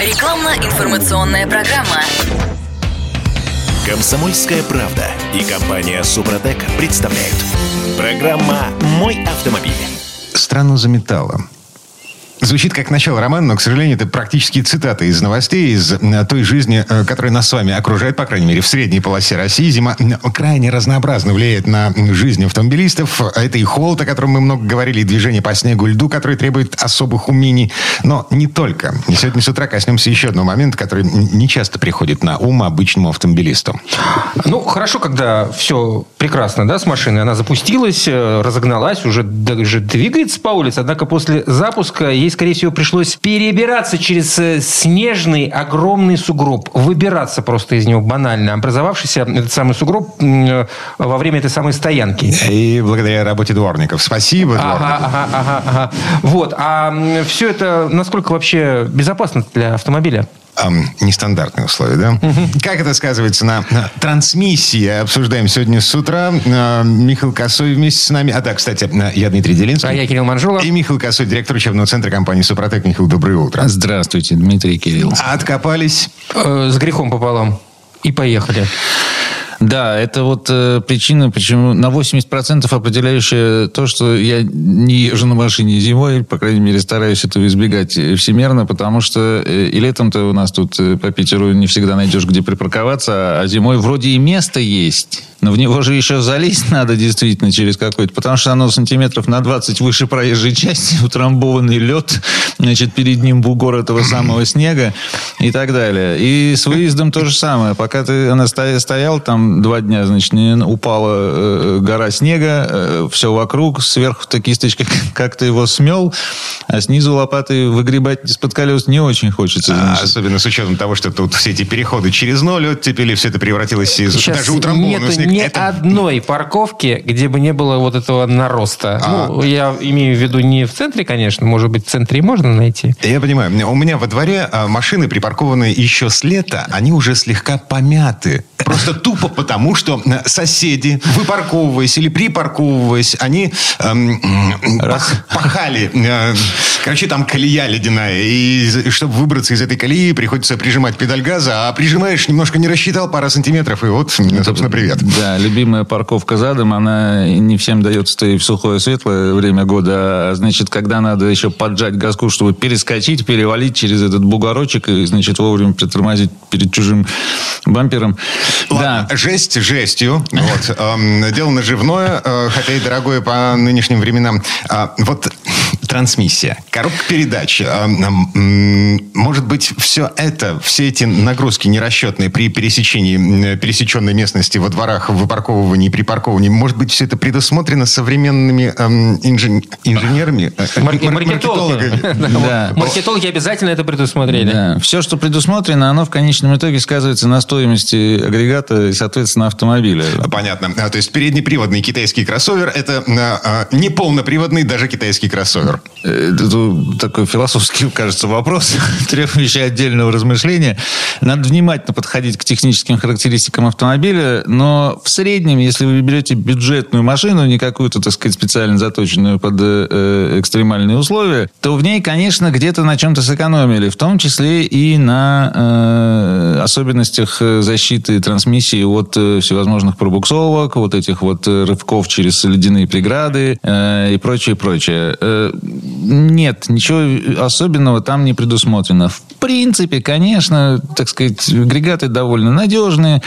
Рекламно-информационная программа. Комсомольская правда и компания Супротек представляют. Программа «Мой автомобиль». Страну заметало. Звучит как начало романа, но, к сожалению, это практически цитаты из новостей, из э, той жизни, э, которая нас с вами окружает, по крайней мере, в средней полосе России. Зима э, крайне разнообразно влияет на жизнь автомобилистов. Это и холод, о котором мы много говорили, и движение по снегу и льду, которое требует особых умений. Но не только. Сегодня с утра коснемся еще одного момента, который не часто приходит на ум обычному автомобилисту. Ну, хорошо, когда все прекрасно, да, с машиной. Она запустилась, разогналась, уже даже двигается по улице. Однако после запуска есть скорее всего, пришлось перебираться через э, снежный огромный сугроб. Выбираться просто из него банально. Образовавшийся этот самый сугроб э, во время этой самой стоянки. И благодаря работе дворников. Спасибо, ага, дворников. Ага, ага, ага. Вот. А все это насколько вообще безопасно для автомобиля? Эм, нестандартные условия, да? Как это сказывается на, на трансмиссии? Обсуждаем сегодня с утра. Э, Михаил Косой вместе с нами. А да, кстати, э, я Дмитрий Делинский. А я Кирилл Манжулов. И Михаил Косой, директор учебного центра компании «Супротек». Михаил, доброе утро. Здравствуйте, Дмитрий Кирилл. Откопались. Э, с грехом пополам. И поехали. Да, это вот э, причина, почему на 80% определяющая то, что я не езжу на машине зимой, по крайней мере, стараюсь этого избегать всемерно, потому что э, и летом-то у нас тут э, по Питеру не всегда найдешь, где припарковаться, а зимой вроде и место есть, но в него же еще залезть надо действительно через какой-то, потому что оно сантиметров на 20 выше проезжей части, утрамбованный лед, значит, перед ним бугор этого самого снега и так далее. И с выездом то же самое. Пока ты она стоял там два дня, значит, упала э, гора снега, э, все вокруг, сверху ты кисточкой как-то его смел, а снизу лопатой выгребать из-под колес не очень хочется. А, особенно с учетом того, что тут все эти переходы через ноль оттепели, все это превратилось из Сейчас даже утрамбованного нету снега. Ни Это- одной парковки, где бы не было вот этого нароста. А. Ну, я имею в виду не в центре, конечно, может быть, в центре и можно найти. Я понимаю. У меня во дворе а, машины, припаркованные еще с лета, они уже слегка помяты. Просто тупо потому, что э, соседи, выпарковываясь или припарковываясь, они эм, пах- пахали. Э, Короче, там колея ледяная. И чтобы выбраться из этой колеи, приходится прижимать педаль газа. А прижимаешь, немножко не рассчитал, пара сантиметров, и вот, собственно, привет. Да, любимая парковка задом, она не всем дается и в сухое светлое время года. А, значит, когда надо еще поджать газку, чтобы перескочить, перевалить через этот бугорочек и, значит, вовремя притормозить перед чужим бампером. Ладно, Да. жесть жестью. Вот. Эм, Дело наживное, э, хотя и дорогое по нынешним временам. А, Вот трансмиссия, коробка передач. м, Может быть, все это, все эти нагрузки нерасчетные при пересечении пересеченной местности во дворах, в выпарковывании, припарковании, может быть, все это предусмотрено современными эм, инжен- инженерами, э, Марки- мар- маркетологи. маркетологами? Да. Маркетологи обязательно это предусмотрели. Да. Все, что предусмотрено, оно в конечном итоге сказывается на стоимости агрегата и, соответственно, автомобиля. Понятно. А, То есть переднеприводный китайский кроссовер – это а, а, неполноприводный даже китайский кроссовер. Э, Это такой философский, кажется, вопрос, требующий отдельного размышления. Надо внимательно подходить к техническим характеристикам автомобиля, но в среднем, если вы берете бюджетную машину, не какую-то, так сказать, специально заточенную под э, экстремальные условия, то в ней, конечно, где-то на чем-то сэкономили, в том числе и на э, особенностях э, защиты трансмиссии от э, всевозможных пробуксовок, вот этих вот э, рывков через ледяные преграды э, и прочее, прочее. Э, нет, ничего особенного там не предусмотрено. В принципе, конечно, так сказать, агрегаты довольно надежные,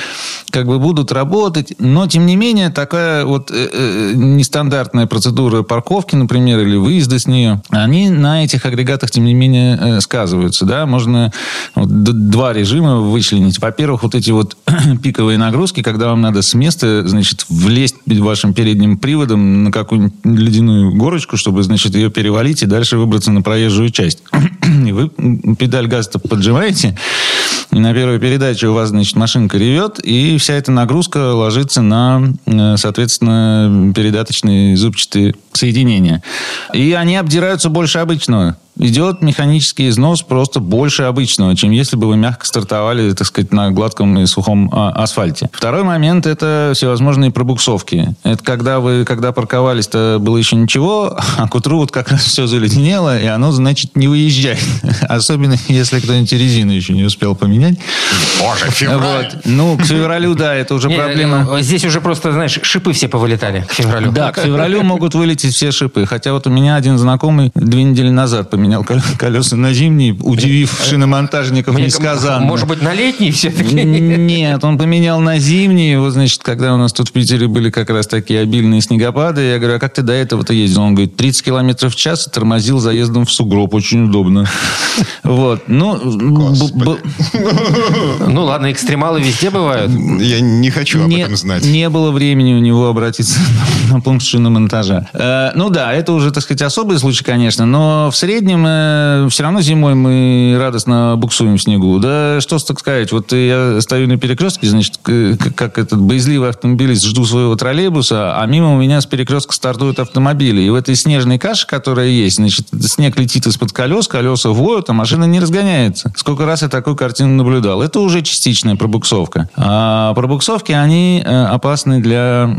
как бы будут работать, но, тем не менее, такая вот э, э, нестандартная процедура парковки, например, или выезда с нее, они на этих агрегатах, тем не менее, э, сказываются, да, можно вот два режима вычленить. Во-первых, вот эти вот пиковые нагрузки, когда вам надо с места, значит, влезть вашим передним приводом на какую-нибудь ледяную горочку, чтобы, значит, ее перевалить и дальше выбраться на проезжую часть. И вы педаль газа поджимаете, и на первой передаче у вас, значит, машинка ревет, и вся эта нагрузка ложится на, э, соответственно, передаточные зубчатые соединения. И они обдираются больше обычного идет механический износ просто больше обычного, чем если бы вы мягко стартовали, так сказать, на гладком и сухом а, асфальте. Второй момент – это всевозможные пробуксовки. Это когда вы, когда парковались-то было еще ничего, а к утру вот как раз все заледенело, и оно, значит, не выезжает. Особенно, если кто-нибудь резину еще не успел поменять. Боже, февраль. Вот. Ну, к февралю, да, это уже проблема. э, Здесь уже просто, знаешь, шипы все повылетали к февралю. Да, к февралю могут вылететь все шипы. Хотя вот у меня один знакомый две недели назад поменял кол- колеса на зимние, удивив шиномонтажников Мне, несказанно. Может быть, на летний все-таки? Нет, он поменял на зимние. Вот, значит, когда у нас тут в Питере были как раз такие обильные снегопады, я говорю, а как ты до этого-то ездил? Он говорит, 30 километров в час и тормозил заездом в сугроб. Очень удобно. Вот. Ну, Ну ладно, экстремалы везде бывают. Я не хочу об этом знать. не было времени у него обратиться на пункт шиномонтажа. Э, ну да, это уже, так сказать, особый случай, конечно, но в среднем э, все равно зимой мы радостно буксуем в снегу. Да что так сказать, вот я стою на перекрестке, значит, как этот боязливый автомобилист, жду своего троллейбуса, а мимо у меня с перекрестка стартуют автомобили. И в этой снежной каше, которая есть, значит, снег летит из-под колес, колеса воют, а машина не разгоняется. Сколько раз я такую картину наблюдал. Это уже частичная пробуксовка. А пробуксовки, они э, опасны для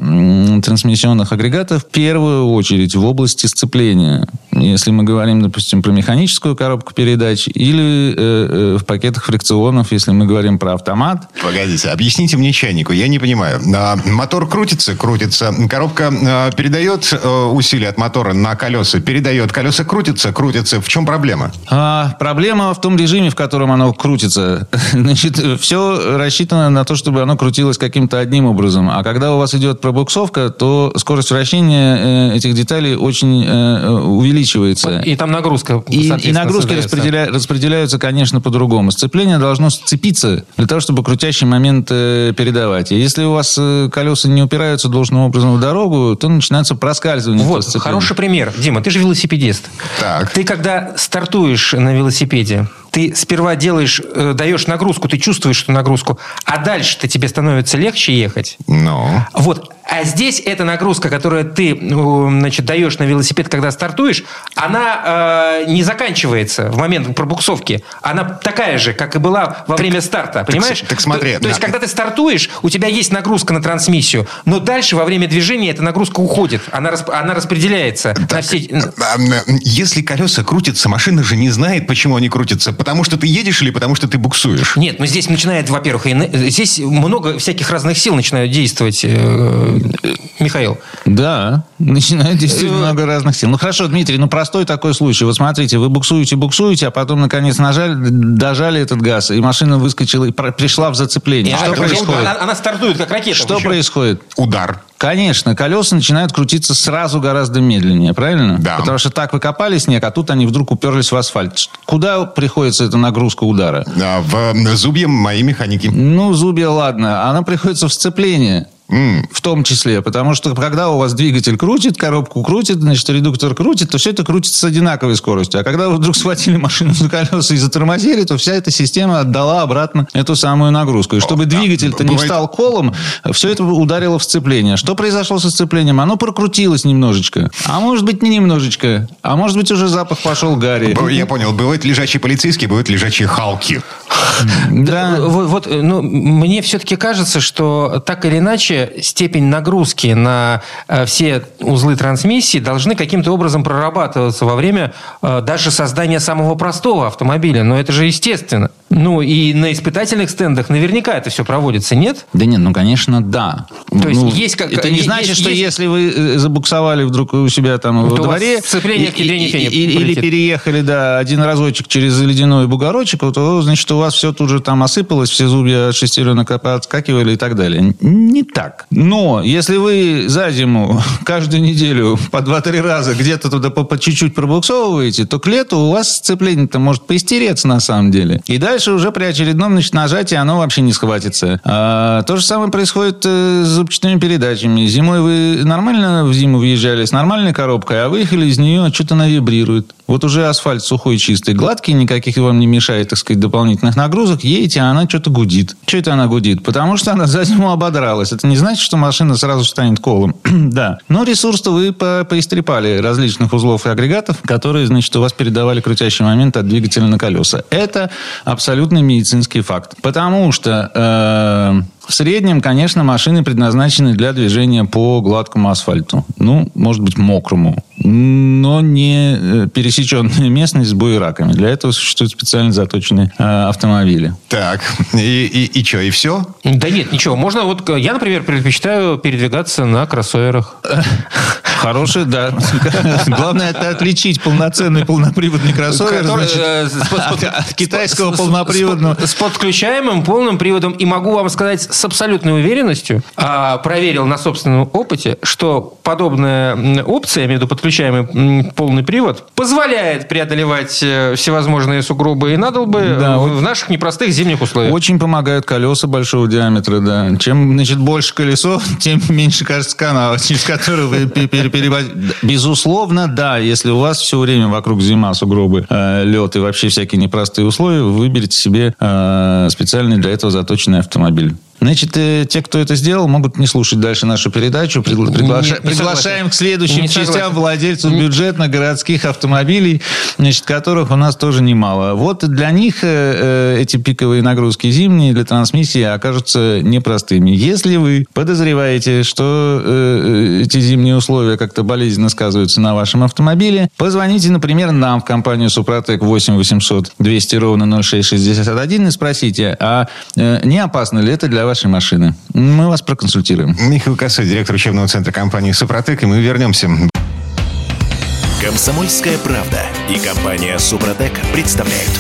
трансмиссионных агрегатов в первую очередь в области сцепления. Если мы говорим, допустим, про механическую коробку передач или э, э, в пакетах фрикционов, если мы говорим про автомат. Погодите, объясните мне чайнику, я не понимаю. А, Мотор крутится, крутится, коробка а, передает э, усилие от мотора на колеса, передает, колеса крутятся, крутятся. В чем проблема? А, проблема в том режиме, в котором оно крутится. Значит, все рассчитано на то, чтобы оно крутилось каким-то одним образом. А когда у вас идет пробуксовка, то скорость вращения э, этих деталей очень э, увеличивается. И там нагрузка, И, и нагрузки распределя- распределяются, конечно, по-другому. Сцепление должно сцепиться для того, чтобы крутящий момент э, передавать. И если у вас э, колеса не упираются должным образом в дорогу, то начинается проскальзывание. Вот, хороший пример. Дима, ты же велосипедист. Так. Ты когда стартуешь на велосипеде, ты сперва делаешь, э, даешь нагрузку, ты чувствуешь эту нагрузку, а дальше-то тебе становится легче ехать. Ну, Вот. А здесь эта нагрузка, которую ты э, значит, даешь на велосипед, когда стартуешь, она э, не заканчивается в момент пробуксовки. Она такая же, как и была во время старта. Понимаешь? так смотри, То, то есть, да. когда ты стартуешь, у тебя есть нагрузка на трансмиссию, но дальше во время движения эта нагрузка уходит. Она, расп- она распределяется на все... а, м, если колеса крутятся, машина же не знает, почему они крутятся. Потому что ты едешь или потому что ты буксуешь? Нет, ну здесь начинает, во-первых, здесь много всяких разных сил начинают действовать, э, Михаил. Да, начинает действовать много разных сил. Ну хорошо, Дмитрий, ну простой такой случай. Вот смотрите, вы буксуете, буксуете, а потом наконец нажали, дожали этот газ, и машина выскочила и пришла в зацепление. Что она, происходит? она- она стартует как ракета. Что происходит? Удар. Конечно, колеса начинают крутиться сразу гораздо медленнее, правильно? Да. Потому что так вы копали снег, а тут они вдруг уперлись в асфальт. Куда приходится эта нагрузка удара? А, В зубья моей механики. Ну, зубья, ладно. Она приходится в сцепление. В том числе, потому что когда у вас двигатель крутит, коробку крутит, значит, редуктор крутит, то все это крутится с одинаковой скоростью. А когда вы вдруг схватили машину за колеса и затормозили, то вся эта система отдала обратно эту самую нагрузку. И чтобы да. двигатель-то не Бывает- встал колом, все это ударило в сцепление. Что произошло со сцеплением? Оно прокрутилось немножечко. А может быть, не немножечко. А может быть, уже запах пошел Гарри. Б- Я понял, бывают лежачие полицейские, бывают лежачие халки. Да. Вот, вот, э, ну, мне все-таки кажется, что так или иначе степень нагрузки на э, все узлы трансмиссии должны каким-то образом прорабатываться во время э, даже создания самого простого автомобиля. Но это же естественно. Ну и на испытательных стендах наверняка это все проводится, нет? Да нет, ну, конечно, да. То есть Ну, есть как- Это не есть- значит, есть- что есть- если вы э, забуксовали вдруг у себя там То во дворе... сцепление и- и- и- Или переехали, да, один разочек через ледяной бугорочек, то, значит, у вас все тут же там осыпалось, все зубья от шестеренок отскакивали и так далее. Не так. Но если вы за зиму каждую неделю по 2-3 раза где-то туда по, чуть-чуть пробуксовываете, то к лету у вас сцепление-то может поистереться на самом деле. И дальше уже при очередном значит, нажатии оно вообще не схватится. А, то же самое происходит э, с зубчатыми передачами. Зимой вы нормально в зиму въезжали с нормальной коробкой, а выехали из нее, что-то она вибрирует. Вот уже асфальт сухой, чистый, гладкий, никаких вам не мешает, так сказать, дополнительных нагрузок. Едете, а она что-то гудит. Что это она гудит? Потому что она за зиму ободралась. Это не значит, что машина сразу станет колом. да. Но ресурс-то вы по поистрепали различных узлов и агрегатов, которые, значит, у вас передавали крутящий момент от двигателя на колеса. Это абсолютно медицинский факт. Потому что э, в среднем, конечно, машины предназначены для движения по гладкому асфальту. Ну, может быть, мокрому. Но не э, пересеченная местность с буераками. Для этого существуют специально заточенные э, автомобили. Так, и, и, и что, и все? Да нет, ничего. Можно вот... Я, например, предпочитаю передвигаться на кроссоверах. Хороший, да. Главное это отличить полноценный полноприводный кроссовер э, от, китайского полноприводного. С, подключаемым полным приводом. И могу вам сказать с абсолютной уверенностью, а, проверил на собственном опыте, что подобная опция между подключаемый полный привод позволяет преодолевать э, всевозможные сугробы и надолбы Да, в наших непростых зимних условиях. Очень помогают колеса большого диаметра, да. Чем, значит, больше колесо, тем меньше, кажется, канал, через который вы пе- пе- перебиваете. Безусловно, да, если у вас все время вокруг зима, сугробы, э, лед и вообще всякие непростые условия, вы выберете себе э, специальный для этого заточенный автомобиль. Значит, э, те, кто это сделал, могут не слушать дальше нашу передачу. Пригла- приглаша- Не- не Приглашаем согласен. к следующим Не частям согласен. владельцев бюджетных городских автомобилей, значит, которых у нас тоже немало. Вот для них э, э, эти пиковые нагрузки зимние для трансмиссии окажутся непростыми. Если вы подозреваете, что э, э, эти зимние условия как-то болезненно сказываются на вашем автомобиле, позвоните, например, нам в компанию Супротек 8 800 200 ровно 0661 и спросите, а э, не опасно ли это для вашей машины? Мы вас проконсультируем. Михаил Косой, директор учебного центра компании «Супротек», и мы вернемся. Комсомольская правда и компания Супротек представляют.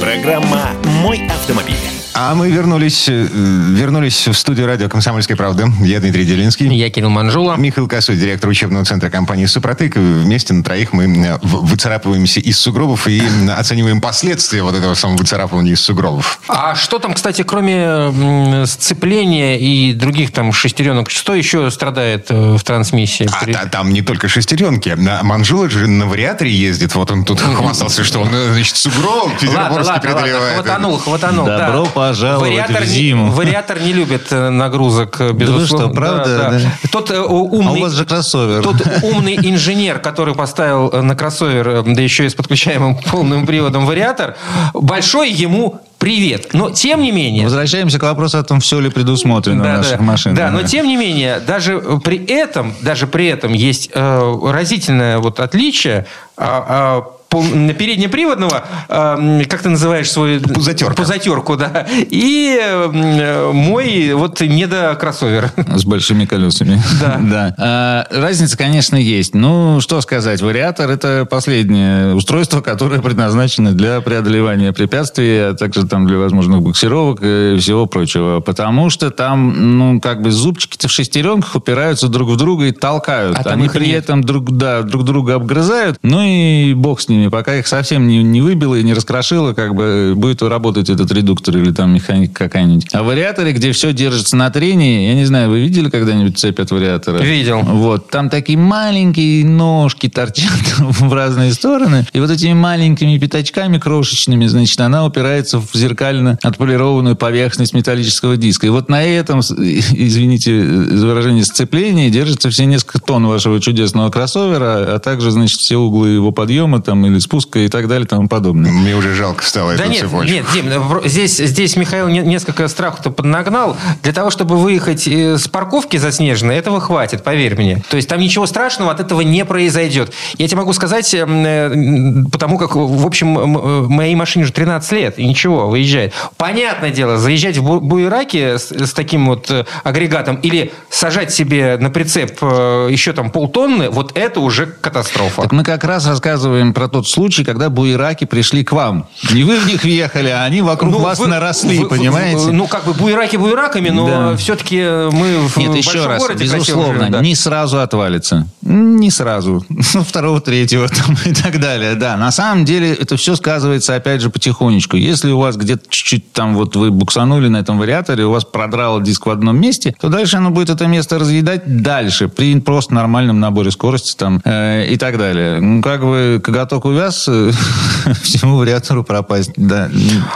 Программа «Мой автомобиль». А мы вернулись, э, вернулись в студию радио «Комсомольская правда». Я Дмитрий Делинский. Я Кирилл Манжула. Михаил Косой, директор учебного центра компании «Супротек». Вместе на троих мы э, выцарапываемся из сугробов и м, оцениваем последствия вот этого самого выцарапывания из сугробов. А что там, кстати, кроме сцепления и других там шестеренок, что еще страдает э, в трансмиссии? А При- та- там не только шестеренки. А Манжула же на вариаторе ездит. Вот он тут хвастался, что он, э, значит, сугроб Ладно, петербургский ладно, ладно, преодолевает. хватанул, хватанул. Добро да. Пожаловать вариатор, в не- зиму. Вариатор не любит э, нагрузок, э, безусловно. что, правда? Да. Тот э, у- А умный... у вас же кроссовер. Тот умный инженер, который поставил на кроссовер, да еще и с подключаемым полным приводом вариатор, большой ему привет. Но тем не менее... Возвращаемся к вопросу о том, все ли предусмотрено в наших машинах. Да, но тем не менее, даже при этом, даже при этом есть э, разительное вот отличие а, а, переднеприводного, э, как ты называешь свой... Пузатерка. Пузатерку, да. И э, мой вот недокроссовер. С большими колесами. Да. А, разница, конечно, есть. Ну, что сказать. Вариатор – это последнее устройство, которое предназначено для преодолевания препятствий, а также там для возможных буксировок и всего прочего. Потому что там, ну, как бы зубчики-то в шестеренках упираются друг в друга и толкают. А Они при нет. этом друг, да, друг друга обгрызают. Ну и бог с ними. Пока их совсем не, не выбило и не раскрошило, как бы будет работать этот редуктор или там механика какая-нибудь. А в вариаторе, где все держится на трении, я не знаю, вы видели когда-нибудь цепь от вариатора? Видел. Вот. Там такие маленькие ножки торчат в разные стороны. И вот этими маленькими пятачками крошечными, значит, она упирается в зеркально отполированную поверхность металлического диска. И вот на этом, с- извините за выражение, сцепление держится все несколько тонн вашего чудесного кроссовера, а также, значит, все углы его подъема там или спуска и так далее и тому подобное. Мне уже жалко стало Да эту нет, цепочку. нет, Дим, ну, здесь, здесь Михаил не- несколько страху-то поднагнал. Для того, чтобы выехать э, с парковки заснеженной, этого хватит, поверь мне. То есть там ничего страшного от этого не произойдет. Я тебе могу сказать, э, м, потому как, в общем, э, моей машине уже 13 лет, и ничего, выезжает. Понятное дело, заезжать в Бу- Буераки с, с таким вот э, агрегатом или сажать себе на прицеп э, еще там полтонны, вот это уже катастрофа. Так мы как раз рассказываем про тот случай, когда буераки пришли к вам. Не вы в них въехали, а они вокруг Ну, вас вы- наросли, вы- вы- понимаете? Ну, как бы буераки буераками, но Да. все-таки мы в Нет, еще раз, городе безусловно, живем, да. не сразу отвалится. Не сразу. Ну, второго, третьего там, и так далее. Да, на самом деле это все сказывается, опять же, потихонечку. Если у вас где-то чуть-чуть там вот вы буксанули на этом вариаторе, у вас продрало диск в одном месте, то дальше оно будет это место разъедать дальше при просто нормальном наборе скорости там э, и так далее. Ну, как бы коготок увяз, э, всему вариатору пропасть. Да,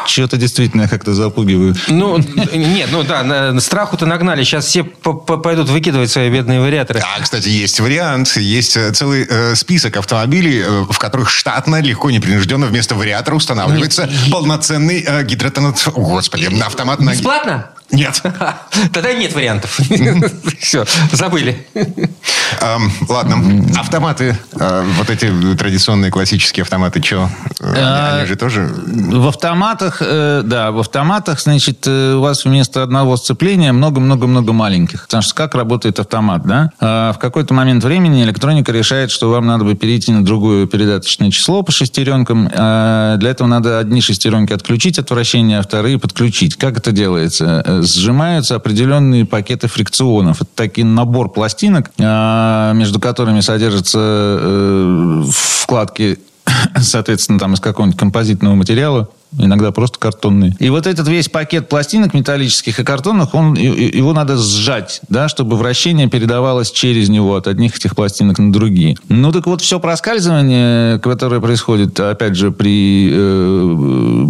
что-то действительно я как-то запугиваю. Ну, нет, ну да, на- страху-то нагнали. Сейчас все по- по- пойдут выкидывать свои бедные вариаторы. А, кстати, есть вариант. Есть э, целый э, список автомобилей, э, в которых штатно, легко, непринужденно вместо вариатора устанавливается полноценный э, гидротонат... О, Господи, автомат на... Бесплатно? Нет. Тогда нет вариантов. Все, забыли. Эм, ладно. Автоматы, э, вот эти традиционные классические автоматы, что? А, Они же тоже... В автоматах, э, да, в автоматах, значит, э, у вас вместо одного сцепления много-много-много маленьких. Потому что как работает автомат, да? А в какой-то момент времени электроника решает, что вам надо бы перейти на другое передаточное число по шестеренкам. А Для этого надо одни шестеренки отключить от вращения, а вторые подключить. Как это делается? Сжимаются определенные пакеты фрикционов. Это такой набор пластинок, а, между которыми содержатся э, вкладки соответственно, там из какого-нибудь композитного материала, иногда просто картонные. И вот этот весь пакет пластинок металлических и картонных, он, его надо сжать, да, чтобы вращение передавалось через него от одних этих пластинок на другие. Ну, так вот, все проскальзывание, которое происходит, опять же, при э,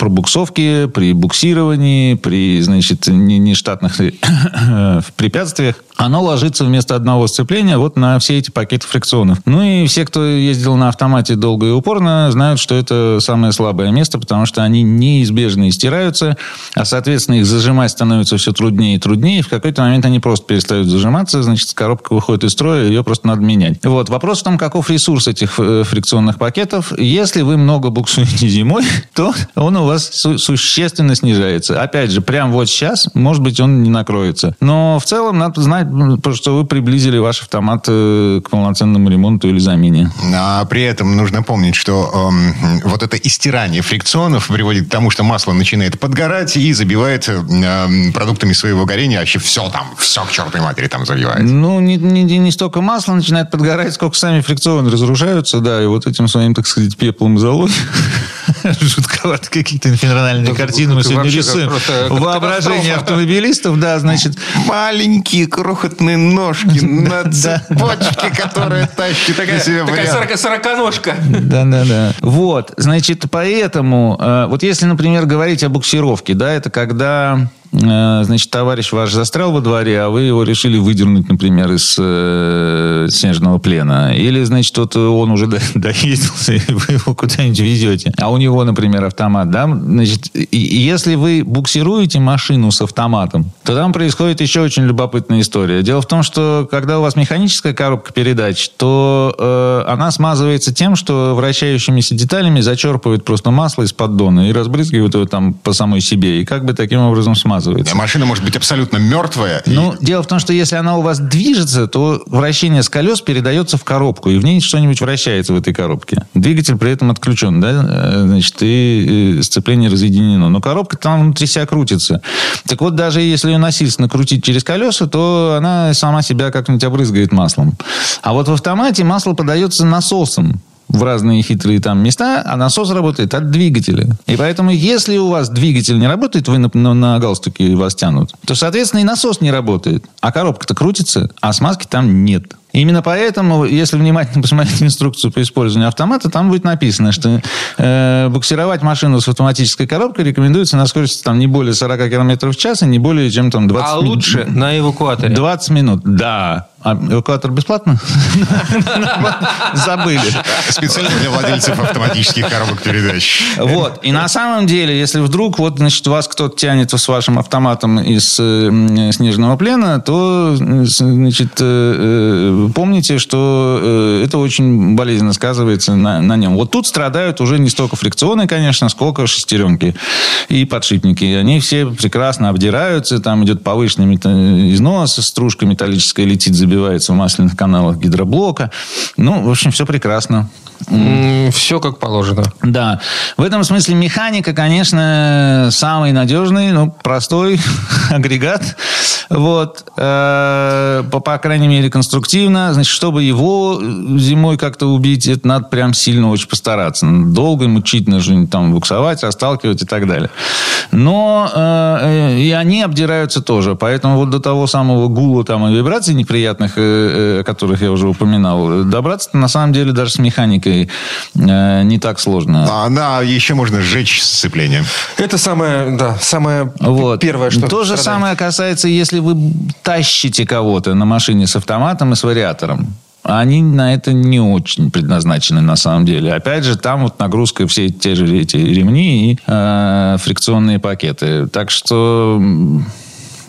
пробуксовке, при буксировании, при, значит, не- нештатных препятствиях, оно ложится вместо одного сцепления вот на все эти пакеты фрикционов. Ну и все, кто ездил на автомате долго и упорно, знают, что это самое слабое место, потому что они неизбежно стираются, а, соответственно, их зажимать становится все труднее и труднее, и в какой-то момент они просто перестают зажиматься, значит, коробка выходит из строя, ее просто надо менять. Вот. Вопрос в том, каков ресурс этих э, фрикционных пакетов. Если вы много буксуете зимой, то он у вас су- существенно снижается. Опять же, прямо вот сейчас, может быть, он не накроется. Но в целом надо знать, что вы приблизили ваш автомат э, к полноценному ремонту или замене. А при этом нужно помнить, что эм, вот это истирание фрикционов приводит к тому, что масло начинает подгорать и забивает эм, продуктами своего горения вообще все там, все к чертовой матери там забивает. Ну, не, не, не- столько масла начинает подгорать, сколько сами фрикционы разрушаются, да, и вот этим своим, так сказать, пеплом и золой. Жутковато какие-то инфернальные Да, картины мы это сегодня рисуем. Воображение автомобилистов, да, значит, Маленькие крохотные ножки на цепочке, которая тащит на себе Такая сороконожка. Да, да, да. Вот, значит, поэтому, э, вот если, например, говорить о буксировке, да, это когда, значит, товарищ ваш застрял во дворе, а вы его решили выдернуть, например, из э, снежного плена. Или, значит, вот он уже до- доездился, и вы его куда-нибудь везете. А у него, например, автомат, да, значит, и- если вы буксируете машину с автоматом, то там происходит еще очень любопытная история. Дело в том, что когда у вас механическая коробка передач, то э, она смазывается тем, что вращающимися деталями зачерпывают просто масло из поддона и разбрызгивают его там по самой себе. И как бы таким образом смазывается. Машина может быть абсолютно мертвая. и- Ну, дело в том, что если она у вас движется, то вращение с колес передается в коробку, и в ней что-нибудь вращается в этой коробке. Двигатель при этом отключен, да, Э, значит, и э, сцепление разъединено. Но коробка там внутри себя крутится. Так вот, даже если ее насильственно крутить через колеса, то она сама себя как-нибудь обрызгает маслом. А вот в автомате масло подается насосом в разные хитрые там места, а насос работает от двигателя. И поэтому, если у вас двигатель не работает, вы на, на- на галстуке вас тянут, то, соответственно, и насос не работает. А коробка-то крутится, а смазки там нет. Именно поэтому, если внимательно посмотреть инструкцию по использованию автомата, там будет написано, что э, буксировать машину с автоматической коробкой рекомендуется на скорости там, не более 40 км в час и не более чем там 20 А минут. лучше на эвакуаторе. 20 минут, да. А эвакуатор бесплатно? Забыли. Специально для владельцев автоматических коробок передач. Вот. И на самом деле, если вдруг вот, значит, вас кто-то тянет с вашим автоматом из э, снежного плена, то, э, значит, э, помните, что э, это очень болезненно сказывается на, на нем. Вот тут страдают уже не столько фрикционы, конечно, сколько шестеренки и подшипники. Они все прекрасно обдираются, там идет повышенный мета- износ, стружка металлическая летит, забивается в масляных каналах гидроблока. Ну, в общем, все прекрасно. Все как положено. Да. В этом смысле механика, конечно, самый надежный, ну, простой агрегат. Вот. Э, по, по крайней мере, конструктивно. Значит, чтобы его зимой как-то убить, это надо прям сильно очень постараться. Долго и мучительно же там буксовать, расталкивать и так далее. Но э, и они обдираются тоже. Поэтому вот до того самого гула там, и вибраций неприятных, э, э, о которых я уже упоминал, добраться на самом деле даже с механикой э, не так сложно. А она еще можно сжечь сцепление. Это самое, да, самое Вот. первое, что То же страдает. самое касается, если вы тащите кого-то на машине с автоматом и с вариатором. Они на это не очень предназначены на самом деле. Опять же, там вот нагрузка все те же эти ремни и э, фрикционные пакеты. Так что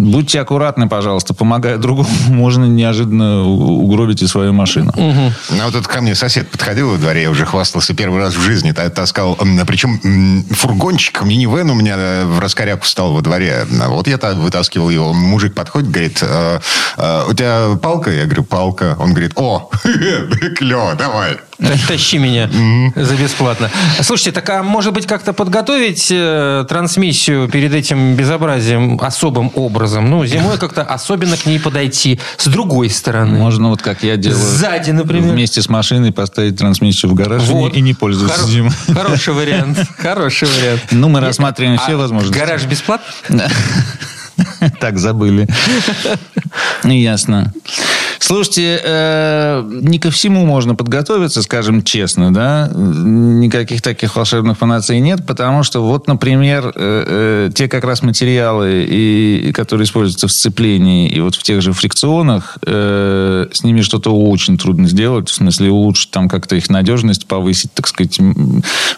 будьте аккуратны, пожалуйста. Помогая другому, можно неожиданно угробить и свою машину. Ну, вот тут ко мне сосед подходил во дворе, я уже хвастался первый раз в жизни, та- таскал, причем фургончик, минивэн у меня э, в раскоряку стал во дворе. А Вот я та- вытаскивал его, мужик подходит, говорит, «Э, э, у тебя палка? Я говорю, палка. Он говорит, о, клево, давай. Та- Тащи меня за бесплатно. Слушайте, так а может быть как-то подготовить э, трансмиссию перед этим безобразием особым образом? Ну, зимой как-то особенно к ней подойти с другой стороны. Можно вот как я делаю. Сзади, например. Вместе с машиной поставить трансмиссию в гараж и не- Вот. и не пользоваться Хоро- зимой. Хороший вариант. Хороший вариант. Ну, мы рассматриваем все А возможности. Гараж бесплатно? Так, забыли. Ясно. Слушайте, э, не ко всему можно подготовиться, скажем честно, да? Никаких таких волшебных панацей нет, потому что вот, например, э, э, те как раз материалы, и, которые используются в сцеплении и вот в тех же фрикционах, с ними что-то очень трудно сделать, в смысле улучшить там как-то их надежность, повысить, так сказать,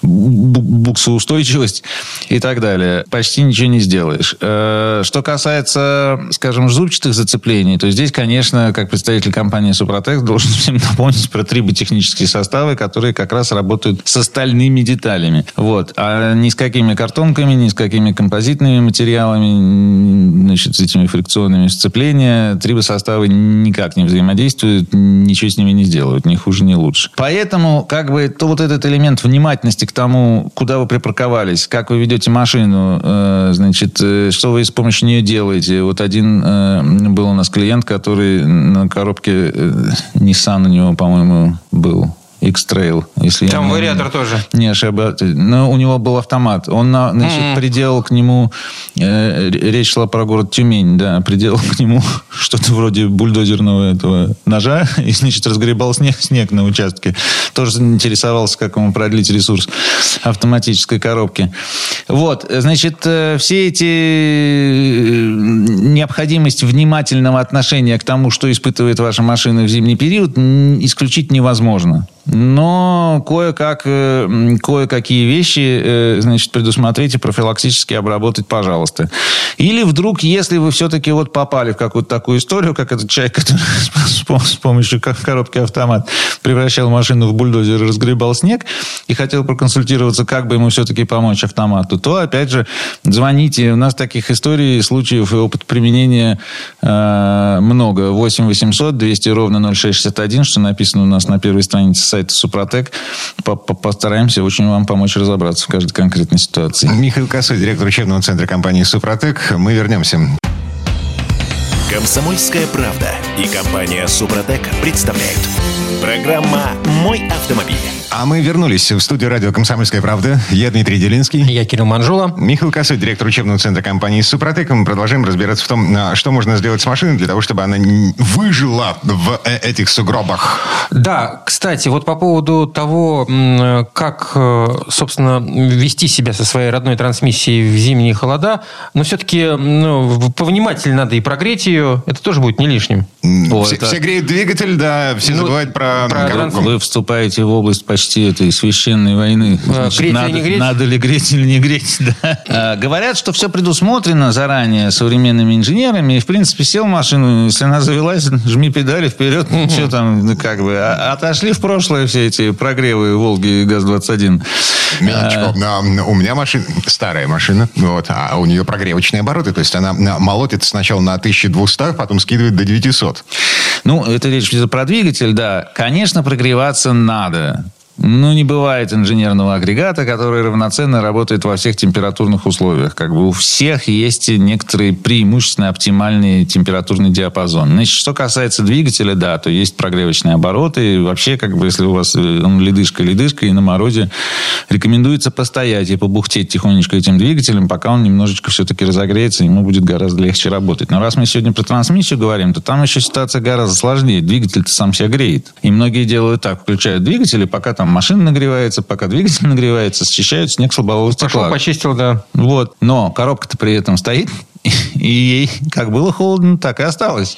буксоустойчивость и так далее. Почти ничего не сделаешь. Что касается, скажем, зубчатых зацеплений, то здесь, конечно, как представитель компании Супротек должен всем напомнить про триботехнические составы, которые как раз работают с остальными деталями. Вот. А ни с какими картонками, ни с какими композитными материалами, значит, с этими фрикционными сцепления, трибосоставы никак не взаимодействуют, ничего с ними не сделают, ни хуже, ни лучше. Поэтому, как бы, то вот этот элемент внимательности к тому, куда вы припарковались, как вы ведете машину, э, значит, э, что вы с помощью нее делаете. Вот один э, был у нас клиент, который на коробке э, Nissan у него, по-моему, был. X-Trail, если Там я не- вариатор тоже. не ошибаюсь. Но у него был автомат. Он на- значит, приделал к нему... э, речь шла про город Тюмень, да. Приделал к нему что-то вроде бульдозерного этого ножа. И, значит, разгребал снег, снег на участке. Тоже интересовался, как ему продлить ресурс автоматической коробки. Вот. Значит, э, все эти... э, Необходимость внимательного отношения к тому, что испытывает ваша машина в зимний период, исключить невозможно. Но кое-как, э, кое-какие вещи, э, значит, предусмотрите, профилактически обработать, пожалуйста. Или вдруг, если вы все-таки вот попали в какую-то такую историю, как этот человек, который с пом- с помощью ко- коробки автомат превращал машину в бульдозер и разгребал снег, и хотел проконсультироваться, как бы ему все-таки помочь автомату, то, опять же, звоните. У нас таких историй, случаев и опыт применения э, много. 8 800 200 ровно 0661, что написано у нас на первой странице сайта Супротек. По- по- Постараемся очень вам помочь разобраться в каждой конкретной ситуации. Михаил Косой, директор учебного центра компании «Супротек». Мы вернемся. Комсомольская правда и компания Супротек представляют. Программа «Мой автомобиль». А мы вернулись в студию радио «Комсомольская правда». Я Дмитрий Делинский. Я Кирилл Манжула. Михаил Косой, директор учебного центра компании «Супротек». Мы продолжаем разбираться в том, а, что можно сделать с машиной для того, чтобы она выжила в э, этих сугробах. Да, кстати, вот по поводу того, как, э, собственно, вести себя со своей родной трансмиссией в зимние холода, но все-таки ну, повнимательнее надо и прогреть ее, это тоже будет не лишним. О, все, это- все греют двигатель, да, все Ну, забывают про, про коробку. Вы вступаете в область почти этой священной войны. Значит, греть или надо, не греть? надо ли греть или не греть, да. А, Говорят, что все предусмотрено заранее современными инженерами. И, в принципе, сел в машину, если она завелась, жми педали вперед. Что там, ну, как бы. а- Отошли в прошлое все эти прогревы Волги и ГАЗ-21. Минуточку. А. А, У меня машина, старая машина, вот, а у нее прогревочные обороты. То есть она а, молотит сначала на 1200, потом скидывает до 900. Ну, это речь идет про двигатель, да. Конечно, прогреваться надо. Ну, не бывает инженерного агрегата, который равноценно работает во всех температурных условиях. Как бы у всех есть некоторые преимущественно оптимальный температурный диапазон. Значит, что касается двигателя, да, то есть прогревочные обороты. И вообще, как бы, если у вас э, он ледышка-ледышка и на морозе, рекомендуется постоять и побухтеть тихонечко этим двигателем, пока он немножечко все-таки разогреется, ему будет гораздо легче работать. Но раз мы сегодня про трансмиссию говорим, то там еще ситуация гораздо сложнее. Двигатель-то сам себя греет. И многие делают так, включают двигатель, и пока там там машина нагревается, пока двигатель нагревается, счищают снег с лобового стекла. Пошел, почистил, да. Вот. Но коробка-то при этом стоит, и ей как было холодно, так и осталось.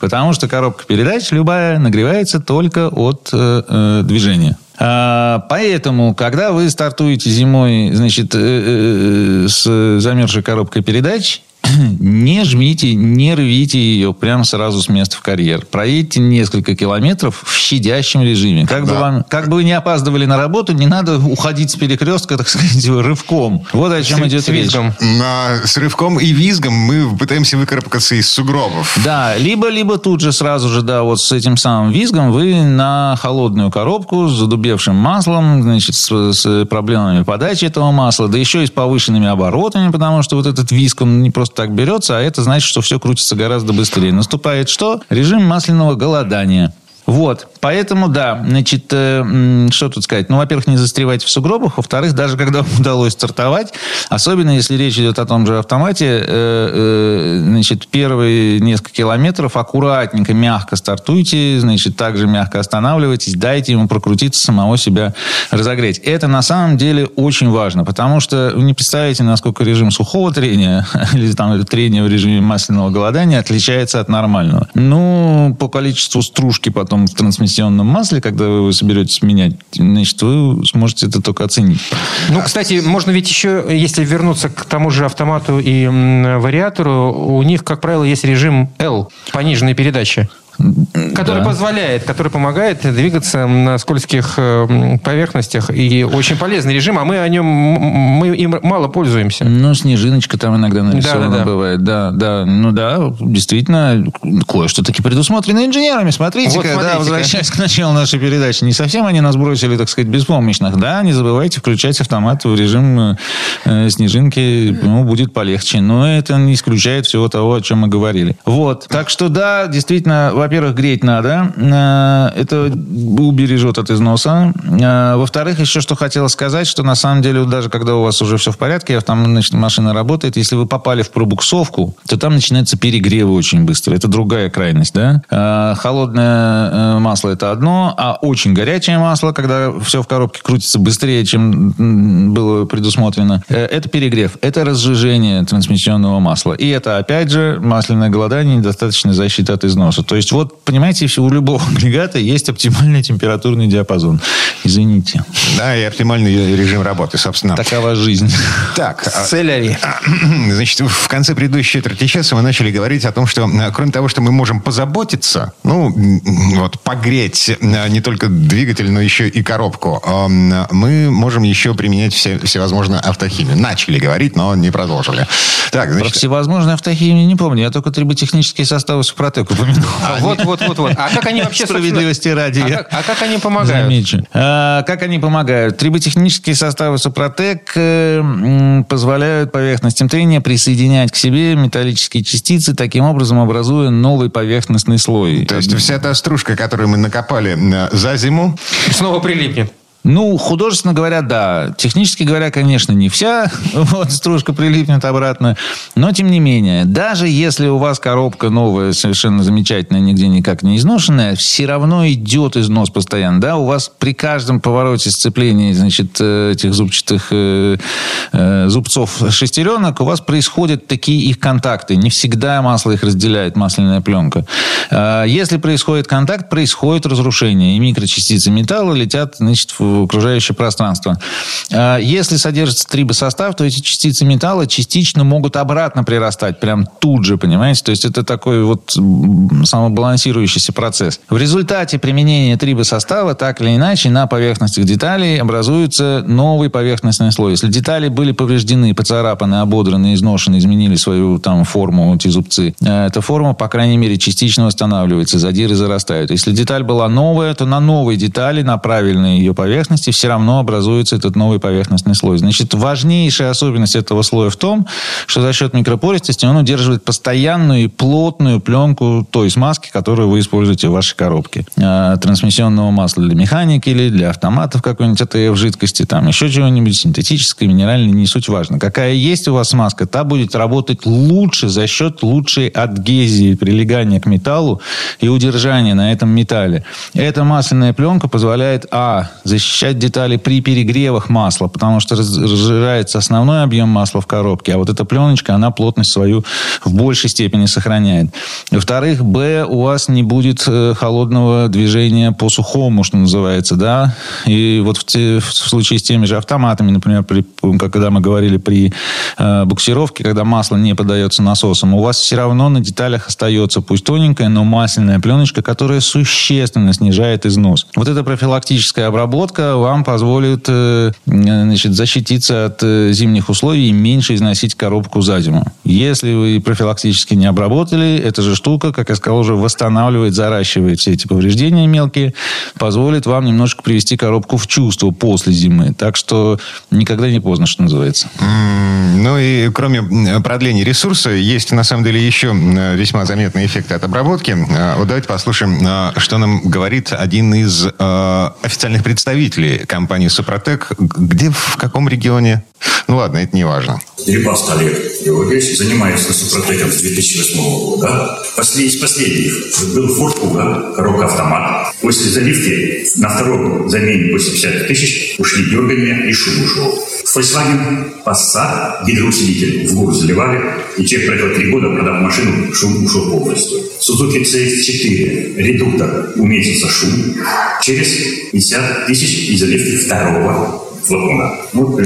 Потому что коробка передач любая нагревается только от э, э, движения. А, поэтому, когда вы стартуете зимой, значит, э, э, э с замерзшей коробкой передач, не жмите, не рвите ее прямо сразу с места в карьер. Проедьте несколько километров в щадящем режиме. Как, да. бы, вам, как бы вы не опаздывали на работу, не надо уходить с перекрестка, так сказать, рывком. Вот о чем с, идет с речь. Визгом. На, с рывком и визгом мы пытаемся выкарабкаться из сугробов. Да, либо, либо тут же сразу же, да, вот с этим самым визгом вы на холодную коробку с задубевшим маслом, значит, с, с проблемами подачи этого масла, да еще и с повышенными оборотами, потому что вот этот визг, он не просто так берется, а это значит, что все крутится гораздо быстрее. Наступает что? Режим масляного голодания. Вот, поэтому, да, значит, э, что тут сказать? Ну, во-первых, не застревайте в сугробах, во-вторых, даже когда вам удалось стартовать, особенно если речь идет о том же автомате, э, э, значит, первые несколько километров аккуратненько, мягко стартуйте, значит, также мягко останавливайтесь, дайте ему прокрутиться, самого себя разогреть. Это на самом деле очень важно, потому что вы не представляете, насколько режим сухого трения или там трения в режиме масляного голодания отличается от нормального. Ну, по количеству стружки потом потом в трансмиссионном масле, когда вы его соберетесь менять, значит, вы сможете это только оценить. Ну, кстати, можно ведь еще, если вернуться к тому же автомату и вариатору, у них, как правило, есть режим L, пониженной передачи. Который да. позволяет, который помогает двигаться на скользких э, поверхностях. И очень полезный режим, а мы о нем мы им мало пользуемся. Ну, снежиночка там иногда нарисована да, да, да. бывает. Да, да. Ну да, действительно, кое-что таки предусмотрено инженерами. Смотрите-ка, вот смотрите да, возвращаясь к началу нашей передачи, не совсем они нас бросили, так сказать, беспомощных. Да, не забывайте включать автомат в режим э, снежинки, ну, будет полегче. Но это не исключает всего того, о чем мы говорили. Вот. Так что да, действительно, во-первых, греть надо. Э, это убережет от износа. Э, во-вторых, еще что хотела сказать, что на самом деле даже когда у вас уже все в порядке, значит, машина работает, если вы попали в пробуксовку, то там начинается перегрев очень быстро. Это другая крайность, да? Э, холодное масло это одно, а очень горячее масло, когда все в коробке крутится быстрее, чем было предусмотрено, это перегрев, это разжижение трансмиссионного масла. И это, опять же, масляное голодание, недостаточная защита от износа. То есть вот, понимаете, у любого агрегата есть оптимальный температурный диапазон. Извините. Да, и оптимальный режим работы, собственно. Такова жизнь. Так. Целяри. Значит, в конце предыдущей четверти часа мы начали говорить о том, что кроме того, что мы можем позаботиться, ну, вот, погреть не только двигатель, но еще и коробку, мы можем еще применять все, всевозможные автохимии. Начали говорить, но не продолжили. Так, значит... Про всевозможные автохимии не помню. Я только триботехнические составы Супротек упомянул. А, вот, вот, вот, вот. А как они вообще... Справедливости ради. А как, а как они помогают? Замечу. А, как они помогают? Триботехнические составы Супротек э, позволяют поверхностям трения присоединять к себе металлические частицы, таким образом образуя новый поверхностный слой. То есть вся та стружка, которую мы накопали э, за зиму... Снова прилипнет. Ну, художественно говоря, да. Технически говоря, конечно, не вся вот, стружка прилипнет обратно. Но, тем не менее, даже если у вас коробка новая, совершенно замечательная, нигде никак не изношенная, все равно идет износ постоянно. Да? У вас при каждом повороте сцепления значит, э, этих зубчатых э, э, зубцов шестеренок у вас происходят такие их контакты. Не всегда масло их разделяет, масляная пленка. Э, если происходит контакт, происходит разрушение. И микрочастицы металла летят значит, в окружающее пространство. А, если содержится трибосостав, то эти частицы металла частично могут обратно прирастать, прям тут же, понимаете? То есть это такой вот самобалансирующийся процесс. В результате применения трибосостава, так или иначе, на поверхностях деталей образуется новый поверхностный слой. Если детали были повреждены, поцарапаны, ободраны, изношены, изменили свою там форму, эти зубцы, э, эта форма, по крайней мере, частично восстанавливается, задиры зарастают. Если деталь была новая, то на новой детали, на правильной ее поверхности поверхности все равно образуется этот новый поверхностный слой. Значит, важнейшая особенность этого слоя в том, что за счет микропористости он удерживает постоянную и плотную пленку той смазки, которую вы используете в вашей коробке. Э, трансмиссионного масла для механики или для автоматов какой-нибудь АТФ жидкости, там еще чего-нибудь синтетической, минеральной, не суть важно. Какая есть у вас смазка, та будет работать лучше за счет лучшей адгезии, прилегания к металлу и удержания на этом металле. Эта масляная пленка позволяет, а, защищать детали при перегревах масла, потому что разжирается основной объем масла в коробке, а вот эта пленочка, она плотность свою в большей степени сохраняет. Во-вторых, б, у вас не будет э, холодного движения по сухому, что называется, да, и вот в, те, в случае с теми же автоматами, например, при, когда мы говорили при э, буксировке, когда масло не подается насосом, у вас все равно на деталях остается, пусть тоненькая, но масляная пленочка, которая существенно снижает износ. Вот эта профилактическая обработка вам позволит э, значит, защититься от э, зимних условий и меньше износить коробку за зиму. Если вы профилактически не обработали, эта же штука, как я сказал, уже восстанавливает, заращивает все эти повреждения мелкие, позволит вам немножко привести коробку в чувство после зимы. Так что никогда не поздно, что называется. Ну и кроме продления ресурса, есть на самом деле еще весьма заметные эффекты от обработки. Э, вот давайте послушаем, э, что нам говорит один из э, официальных представителей компании «Супротек». Где, в каком регионе? Ну ладно, это не важно. Дерипас Олег Георгиевич занимается супротеком с 2008 года. Послед, из последних был Ford Kuga, коробка автомат. После заливки на втором замене 80 тысяч ушли дергания и шум ушел. Volkswagen Passat гидроусилитель в гору заливали, и человек проехал три года, продав машину, шум ушел полностью. Suzuki CX-4 редуктор уменьшился шум через 50 тысяч из заливки второго флакона. Вот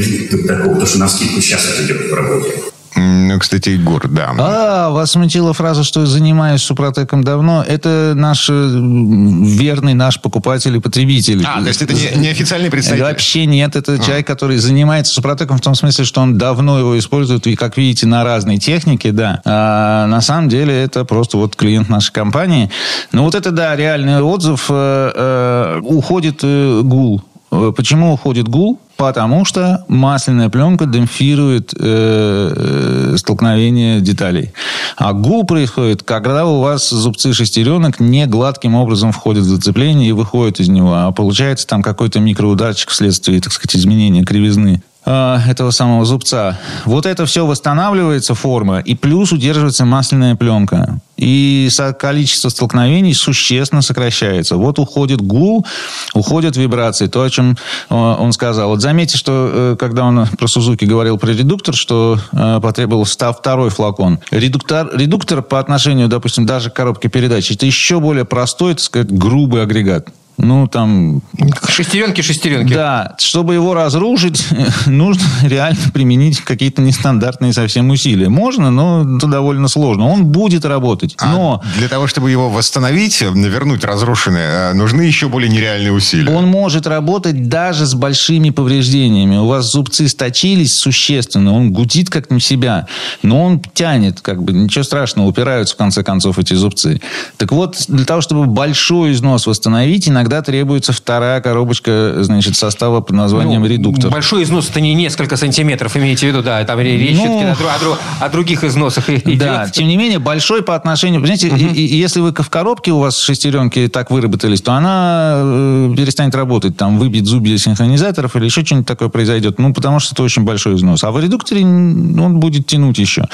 такого, то, что на скидку сейчас это идет в работе. Ну, кстати, Егор, да. А, вас смутила фраза, что я занимаюсь Супротеком давно. Это наш верный наш покупатель и потребитель. А, то есть это не, не официальный представитель? Вообще нет. Это а. человек, который занимается Супротеком в том смысле, что он давно его использует, и, как видите, на разной технике, да. А на самом деле это просто вот клиент нашей компании. Ну, вот это, да, реальный отзыв. Э, э, уходит э, гул. Почему уходит гул? Потому что масляная пленка демпфирует э, э, столкновение деталей. А гул происходит, когда у вас зубцы шестеренок не гладким образом входят в зацепление и выходят из него, а получается там какой-то микроударчик вследствие, так сказать, изменения кривизны. Э, этого самого зубца. Вот это все восстанавливается, форма, и плюс удерживается масляная пленка. И количество столкновений существенно сокращается. Вот уходит гул, уходят вибрации. То, о чем э, он сказал. Вот заметьте, что э, когда он про Сузуки говорил про редуктор, что потребовался второй флакон. Редуктор, редуктор по отношению, допустим, даже к коробке передач, это еще более простой, так сказать, грубый агрегат. Ну, там... Шестеренки, шестеренки. Да. Чтобы его разрушить, нужно реально применить какие-то нестандартные совсем усилия. Можно, но это довольно сложно. Он будет работать, а но... Для того, чтобы его восстановить, вернуть разрушенное, нужны еще более нереальные усилия. Он может работать даже с большими повреждениями. У вас зубцы сточились существенно, он гудит как не себя, но он тянет, как бы, ничего страшного, упираются в конце концов эти зубцы. Так вот, для того, чтобы большой износ восстановить, иногда иногда требуется вторая коробочка, значит, состава под названием ну, редуктор. Большой износ это не несколько сантиметров, имеете в виду, да, там речь ну, о, о, о других износах идет. Да, тем не менее, большой по отношению... Знаете, угу. и, и, если вы в коробке у вас шестеренки так выработались, то она э, перестанет работать, там, выбьет зубья синхронизаторов или еще что-нибудь такое произойдет, ну, потому что это очень большой износ. А в редукторе он будет тянуть еще.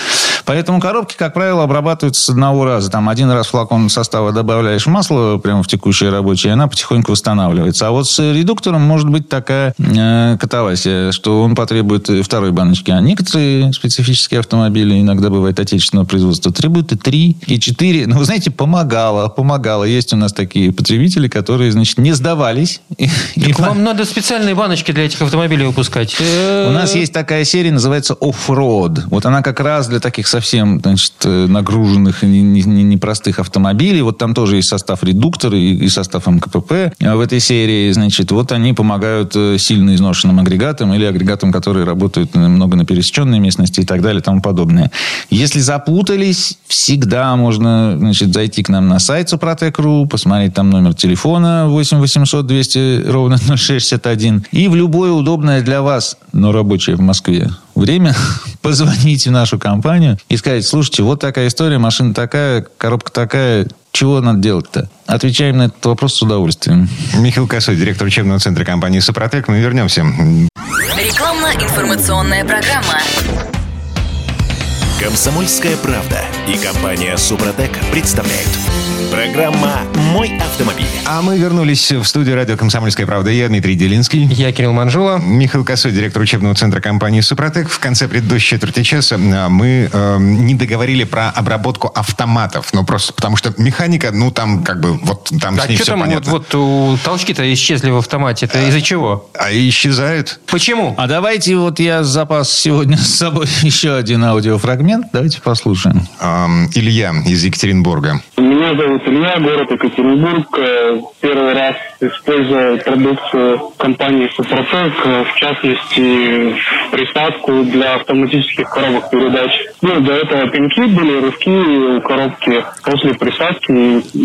Поэтому коробки, как правило, обрабатываются с одного раза. Там один раз флакон состава добавляешь масло прямо в текущее рабочее, и она потихоньку потихоньку восстанавливается. А вот с редуктором может быть такая э, катавасия, что он потребует второй баночки. А некоторые специфические автомобили, иногда бывает отечественного производства, требуют и три, и четыре. Но, вы знаете, помогало, помогало. Есть у нас такие потребители, которые, значит, не сдавались. Так вам надо специальные баночки для этих автомобилей выпускать. У нас есть такая серия, называется Offroad. Вот она как раз для таких совсем значит, э, нагруженных и непростых автомобилей. Вот там тоже есть состав редуктора и состав МКПП в этой серии. Значит, вот они помогают сильно изношенным агрегатам или агрегатам, которые работают много на пересеченной местности и так далее и тому подобное. Если запутались, всегда можно значит, зайти к нам на сайт Супротек.ру, посмотреть там номер телефона 8 800 200 ровно 0661 и в любое удобное для вас, но рабочее в Москве время позвонить в нашу компанию и сказать, слушайте, вот такая история, машина такая, коробка такая, чего надо делать-то? Отвечаем на этот вопрос с удовольствием. Михаил Косой, директор учебного центра компании «Супротек». Мы вернемся. Рекламно-информационная программа. Комсомольская правда и компания «Супротек» представляют – Программа «Мой автомобиль». А мы вернулись в студию радио «Комсомольская правда». Я Дмитрий Делинский. Я Кирилл Манжула. Михаил Косой, директор учебного центра компании «Супротек». В конце предыдущей четверти часа а, мы э, не договорили про обработку автоматов. Ну, просто потому что механика, ну, там как бы вот там а с ней что все там понятно. Вот, вот толчки-то исчезли в автомате. Это из-за чего? А исчезают. Почему? А давайте вот я запас сегодня с собой еще один аудиофрагмент. Давайте послушаем. Эм, Илья из Екатеринбурга. Меня зовут Илья, город Екатеринбург. Первый раз использую продукцию компании Супротек, э, в частности, присадку для автоматических коробок передач. Ну, до этого пинки были, рывки у коробки после присадки.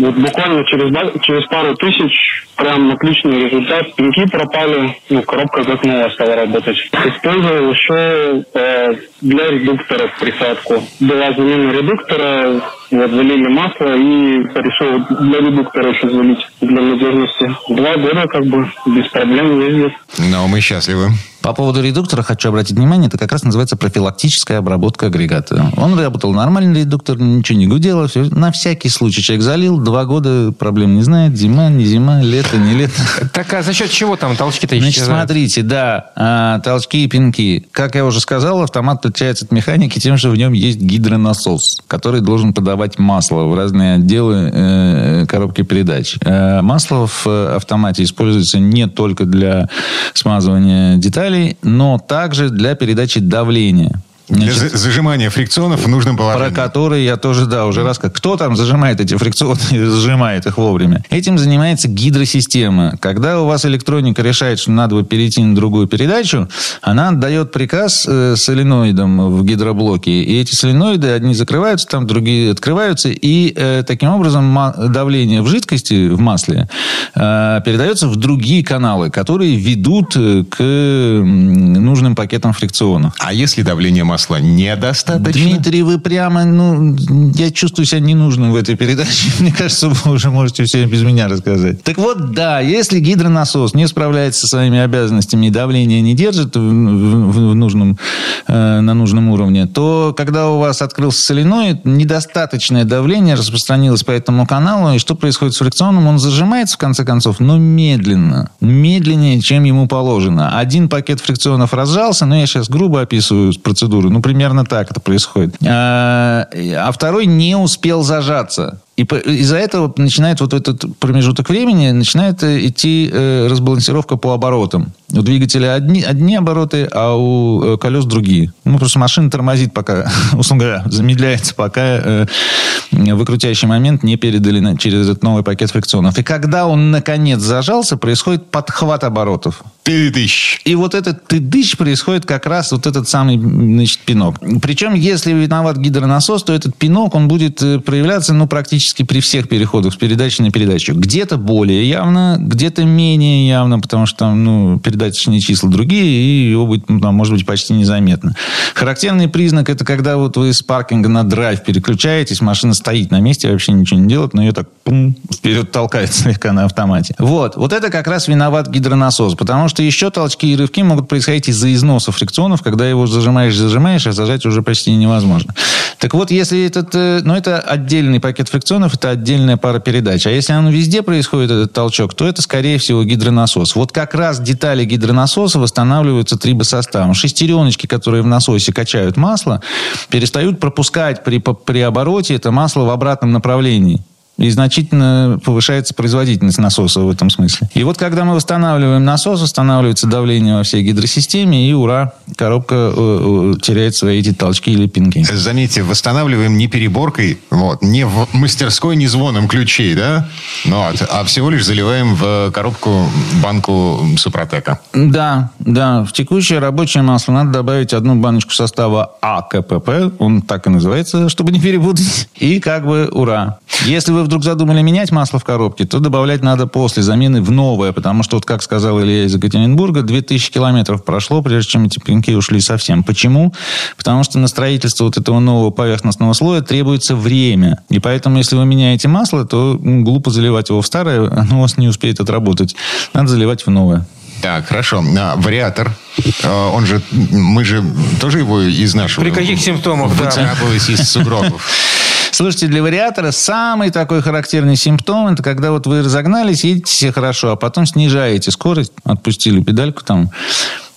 Вот буквально через, через пару тысяч прям отличный результат. Пинки пропали, ну, коробка как новая стала работать. Использовал еще э, для редукторов присадку. Была замена редуктора, вот залили масло и решил для редуктора еще залить для надежности. Два года как бы без проблем ездит. Но мы счастливы. По поводу редуктора хочу обратить внимание, это как раз называется профилактическая обработка агрегата. Он работал нормальный редуктор, ничего не гудело, все. На всякий случай человек залил, два года проблем не знает, зима, не зима, лето, не лето. Так а за счет чего там толчки-то Значит, исчезают? смотрите, да, а, толчки и пинки. Как я уже сказал, автомат отличается от механики тем, что в нем есть гидронасос, который должен подавать масло в разные отделы э, коробки передач. Э, масло в автомате используется не только для смазывания деталей, но также для передачи давления. Для Значит, за- зажимания фрикционов в нужном про положении. которые я тоже, да, уже раз как. Кто там зажимает эти фрикционы и сжимает их вовремя? Этим занимается гидросистема. Когда у вас электроника решает, что надо бы перейти на другую передачу, она отдает приказ э, соленоидам в гидроблоке. И эти соленоиды, одни закрываются, там другие открываются. И э, таким образом давление в жидкости, в масле, э, передается в другие каналы, которые ведут э, к нужным пакетам фрикционов. А если давление масла недостаточно? Дмитрий, вы прямо, ну, я чувствую себя ненужным в этой передаче. Мне кажется, вы уже можете все без меня рассказать. Так вот, да, если гидронасос не справляется со своими обязанностями и давление не держит в, в- в нужном, э, на нужном уровне, то когда у вас открылся соленоид, недостаточное давление распространилось по этому каналу, и что происходит с фрикционом? Он зажимается, в конце концов, но медленно. Медленнее, чем ему положено. Один пакет фрикционов разжался, но я сейчас грубо описываю процедуру. Ну, примерно так это происходит. А, а второй не успел зажаться. И из-за этого начинает вот этот промежуток времени, начинает э, идти э, разбалансировка по оборотам. У двигателя одни, одни обороты, а у э, колес другие. Ну, просто машина тормозит пока, условно говоря, замедляется, пока э, выкрутящий момент не передали на- через этот новый пакет фрикционов. И когда он, наконец, зажался, происходит подхват оборотов. Тыдыщ. И вот этот тыдыщ происходит как раз вот этот самый, значит, пинок. Причем, если виноват гидронасос, то этот пинок, он будет э, проявляться, ну, практически при всех переходах с передачи на передачу. Где-то более явно, где-то менее явно, потому что там, ну, передаточные числа другие, и его будет, ну, там, может быть, почти незаметно. Характерный признак, это когда вот вы с паркинга на драйв переключаетесь, машина стоит на месте, вообще ничего не делает, но ее так пум, вперед толкает слегка на автомате. Вот. Вот это как раз виноват гидронасос, потому что еще толчки и рывки могут происходить из-за износа фрикционов, когда его зажимаешь, зажимаешь, а зажать уже почти невозможно. Так вот, если этот, э, ну, это отдельный пакет фрикционов, это отдельная пара передач. А если он везде происходит, этот толчок, то это, скорее всего, гидронасос. Вот как раз детали гидронасоса восстанавливаются трибосоставом. Шестереночки, которые в насосе качают масло, перестают пропускать при, при обороте это масло в обратном направлении. И значительно повышается производительность насоса в этом смысле. И вот когда мы восстанавливаем насос, восстанавливается давление во всей гидросистеме, и ура, коробка э, э, теряет свои эти толчки или пинки. Заметьте, восстанавливаем не переборкой, вот, не в мастерской, не звоном ключей, да, ну, вот, а всего лишь заливаем в коробку банку Супротека. Да, да. В текущее рабочее масло надо добавить одну баночку состава АКПП, он так и называется, чтобы не перепутать, и как бы ура. Если вы вдруг задумали менять масло в коробке, то добавлять надо после замены в новое, потому что, вот как сказал Илья из Екатеринбурга, 2000 километров прошло, прежде чем эти пинки ушли совсем. Почему? Потому что на строительство вот этого нового поверхностного слоя требуется время. И поэтому, если вы меняете масло, то глупо заливать его в старое, оно у вас не успеет отработать. Надо заливать в новое. Так, хорошо. А, вариатор. А, он же, мы же тоже его изнашиваем. При каких симптомах, да. Из сугробов. Слушайте, для вариатора самый такой характерный симптом, это когда вот вы разогнались, едете все хорошо, а потом снижаете скорость, отпустили педальку там,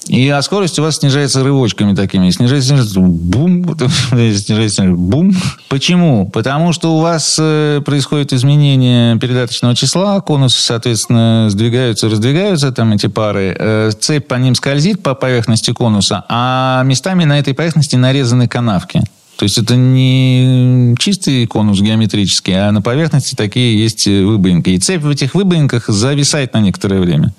и а скорость у вас снижается рывочками такими. Снижается, снижается, бум, снижается, бум. Почему? Потому что у вас э, происходит изменение передаточного числа, конусы, соответственно, сдвигаются, раздвигаются, там эти пары. Э, цепь по ним скользит по поверхности конуса, а местами на этой поверхности нарезаны канавки. То есть это не чистый конус геометрический, а на поверхности такие есть выбоинки. И цепь в этих выбоинках зависает на некоторое время.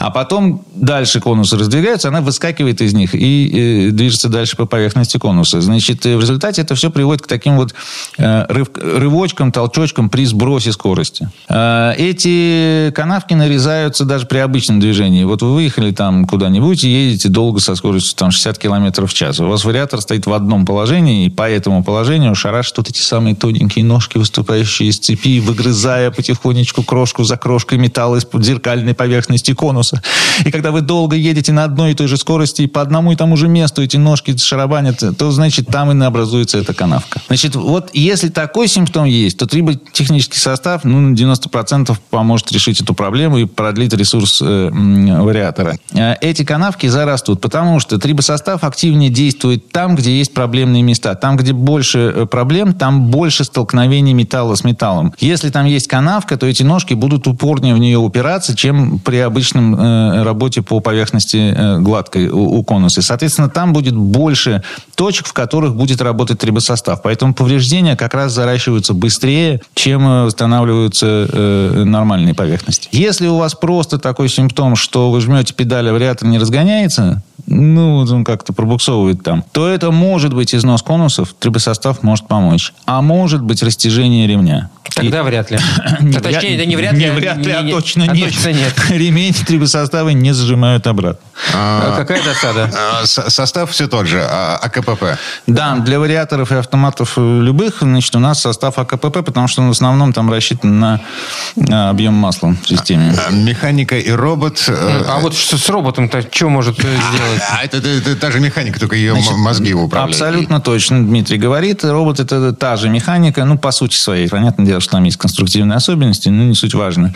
А потом дальше конусы раздвигаются, она выскакивает из них и э, движется дальше по поверхности конуса. Значит, э, в результате это все приводит к таким вот э, рыв, рывочкам, толчочкам при сбросе скорости. Э, эти канавки нарезаются даже при обычном движении. Вот вы выехали там куда-нибудь и едете долго со скоростью там, 60 км в час. У вас вариатор стоит в одном положении, и по этому положению шарашит вот эти самые тоненькие ножки, выступающие из цепи, выгрызая потихонечку крошку за крошкой металла из-под зеркальной поверхности конуса автобуса. И когда вы долго едете на одной и той же скорости и по одному и тому же месту эти ножки шарабанят, то, значит, там и образуется эта канавка. Значит, вот если такой симптом есть, то триботехнический состав ну, на 90% поможет решить эту проблему и продлить ресурс э, вариатора. Э, эти канавки зарастут, потому что трибосостав активнее действует там, где есть проблемные места. Там, где больше э, проблем, там больше столкновений металла с металлом. Если там есть канавка, то эти ножки будут упорнее в нее упираться, чем при обычном Э, работе по поверхности э, гладкой у конуса. Соответственно, там будет больше точек, в которых будет работать трибосостав. Поэтому повреждения как раз заращиваются быстрее, чем э, восстанавливаются нормальные поверхности. Если у вас просто такой симптом, что вы жмете педаль, а вариатор не разгоняется, ну, он как-то пробуксовывает там, то это может быть износ конусов, трибосостав может помочь. А может быть растяжение ремня. Тогда и... вряд ли. а точнее, это не вряд ли. Не вряд ли, а, точно а нет. Точно нет. Ремень трибосоставы не зажимают обратно. А, какая досада? А, состав все тот же, АКПП. Да, для вариаторов и автоматов любых, значит, у нас состав АКПП, потому что он в основном там рассчитан на объем масла в системе. Механика и робот. Э, а вот с роботом-то что может э, сделать? А это, это, это та же механика, только ее Значит, мозги управляют. Абсолютно точно, Дмитрий говорит. Робот это та же механика, ну, по сути своей. Понятное дело, что там есть конструктивные особенности, но не суть важно.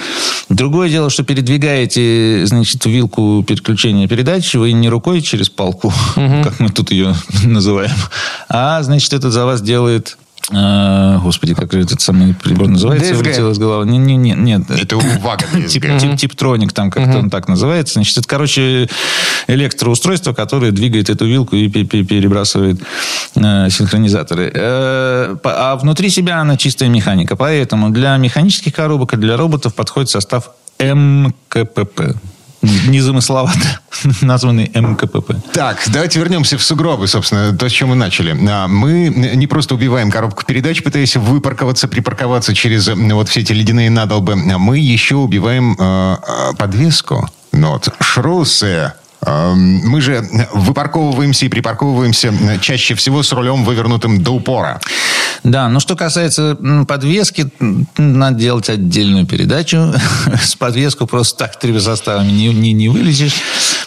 Другое дело, что передвигаете, значит, вилку переключения передач, вы не рукой через палку, угу. как мы тут ее называем, а, значит, это за вас делает а, господи, как же этот самый прибор называется? Вылетел из головы. Не, не, не, нет. Это у Вага. Тип, тип, Типтроник, там как-то он так называется. Значит, это, короче, электроустройство, которое двигает эту вилку и перебрасывает э, синхронизаторы. Э, а внутри себя она чистая механика. Поэтому для механических коробок и для роботов подходит состав МКПП незамысловато названный МКПП. Так, давайте вернемся в сугробы, собственно, то, с чем мы начали. А, мы не просто убиваем коробку передач, пытаясь выпарковаться, припарковаться через вот все эти ледяные надолбы. А мы еще убиваем э, подвеску. Ну вот, шрусы, мы же выпарковываемся и припарковываемся чаще всего с рулем вывернутым до упора. Да, но что касается подвески, надо делать отдельную передачу. С подвеску просто так трибосоставами не, не, не вылезешь.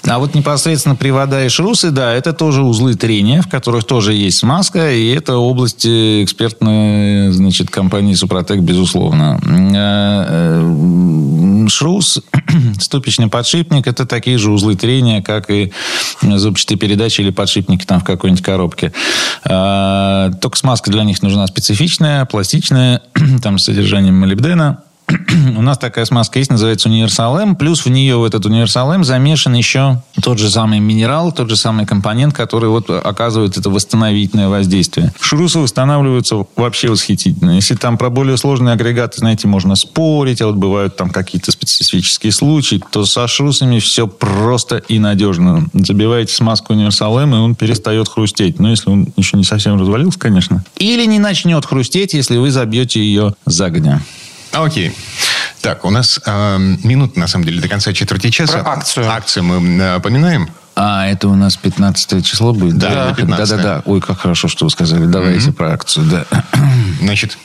А вот непосредственно привода и шрусы, да, это тоже узлы трения, в которых тоже есть смазка, и это область э, экспертной, значит, компании Супротек, безусловно. Э, э, шрус, ступичный подшипник, это такие же узлы трения, как и зубчатые передачи или подшипники там в какой-нибудь коробке. Только смазка для них нужна специфичная, пластичная, там с содержанием молибдена у нас такая смазка есть, называется Универсал М. Плюс в нее, в этот Универсал М, замешан еще тот же самый минерал, тот же самый компонент, который вот оказывает это восстановительное воздействие. Шрусы восстанавливаются вообще восхитительно. Если там про более сложные агрегаты, знаете, можно спорить, а вот бывают там какие-то специфические случаи, то со шрусами все просто и надежно. Забиваете смазку Универсал М, и он перестает хрустеть. Ну, если он еще не совсем развалился, конечно. Или не начнет хрустеть, если вы забьете ее загодя. Окей. Так, у нас э, минут, на самом деле, до конца четверти часа. Про акцию. Акцию мы э, поминаем. А, это у нас 15 число будет? Да, да, да, да, да. Ой, как хорошо, что вы сказали. Давайте mm-hmm. про акцию, да. Значит,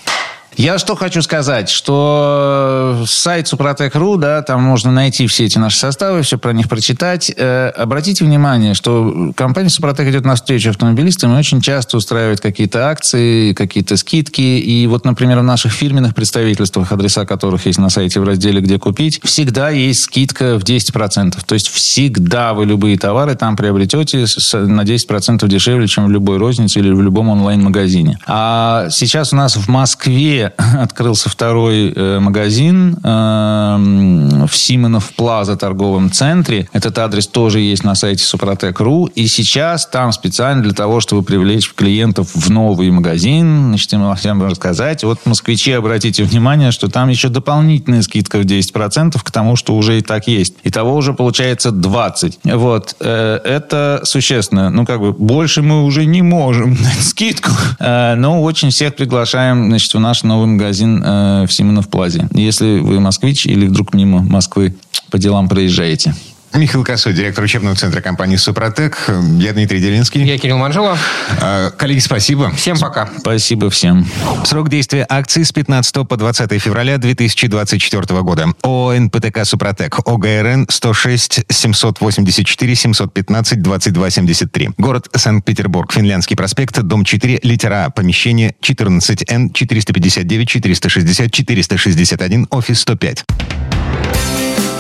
я что хочу сказать, что сайт Супротек.ру, да, там можно найти все эти наши составы, все про них прочитать. Э, обратите внимание, что компания Супротек идет на встречу автомобилистам и очень часто устраивает какие-то акции, какие-то скидки. И вот, например, в наших фирменных представительствах, адреса которых есть на сайте в разделе «Где купить», всегда есть скидка в 10%. То есть всегда вы любые товары там приобретете на 10% дешевле, чем в любой рознице или в любом онлайн-магазине. А сейчас у нас в Москве открылся второй э, магазин э, в Симонов Плаза торговом центре. Этот адрес тоже есть на сайте Супротек.ру. И сейчас там специально для того, чтобы привлечь клиентов в новый магазин, значит, им всем рассказать. Вот москвичи, обратите внимание, что там еще дополнительная скидка в 10% к тому, что уже и так есть. И того уже получается 20. Вот. Э, это существенно. Ну, как бы, больше мы уже не можем скидку. Но очень всех приглашаем, значит, в наш новый магазин э, в Симонов Плазе. Если вы москвич или вдруг мимо Москвы по делам проезжаете. Михаил Косой, директор учебного центра компании «Супротек». Я Дмитрий Делинский. Я Кирилл Манжелов. А, коллеги, спасибо. Всем пока. Спасибо всем. Срок действия акции с 15 по 20 февраля 2024 года. ООО «НПТК Супротек». ОГРН 106 784 715 22 73. Город Санкт-Петербург. Финляндский проспект, дом 4, литера А. Помещение 14Н 459 460 461, офис 105.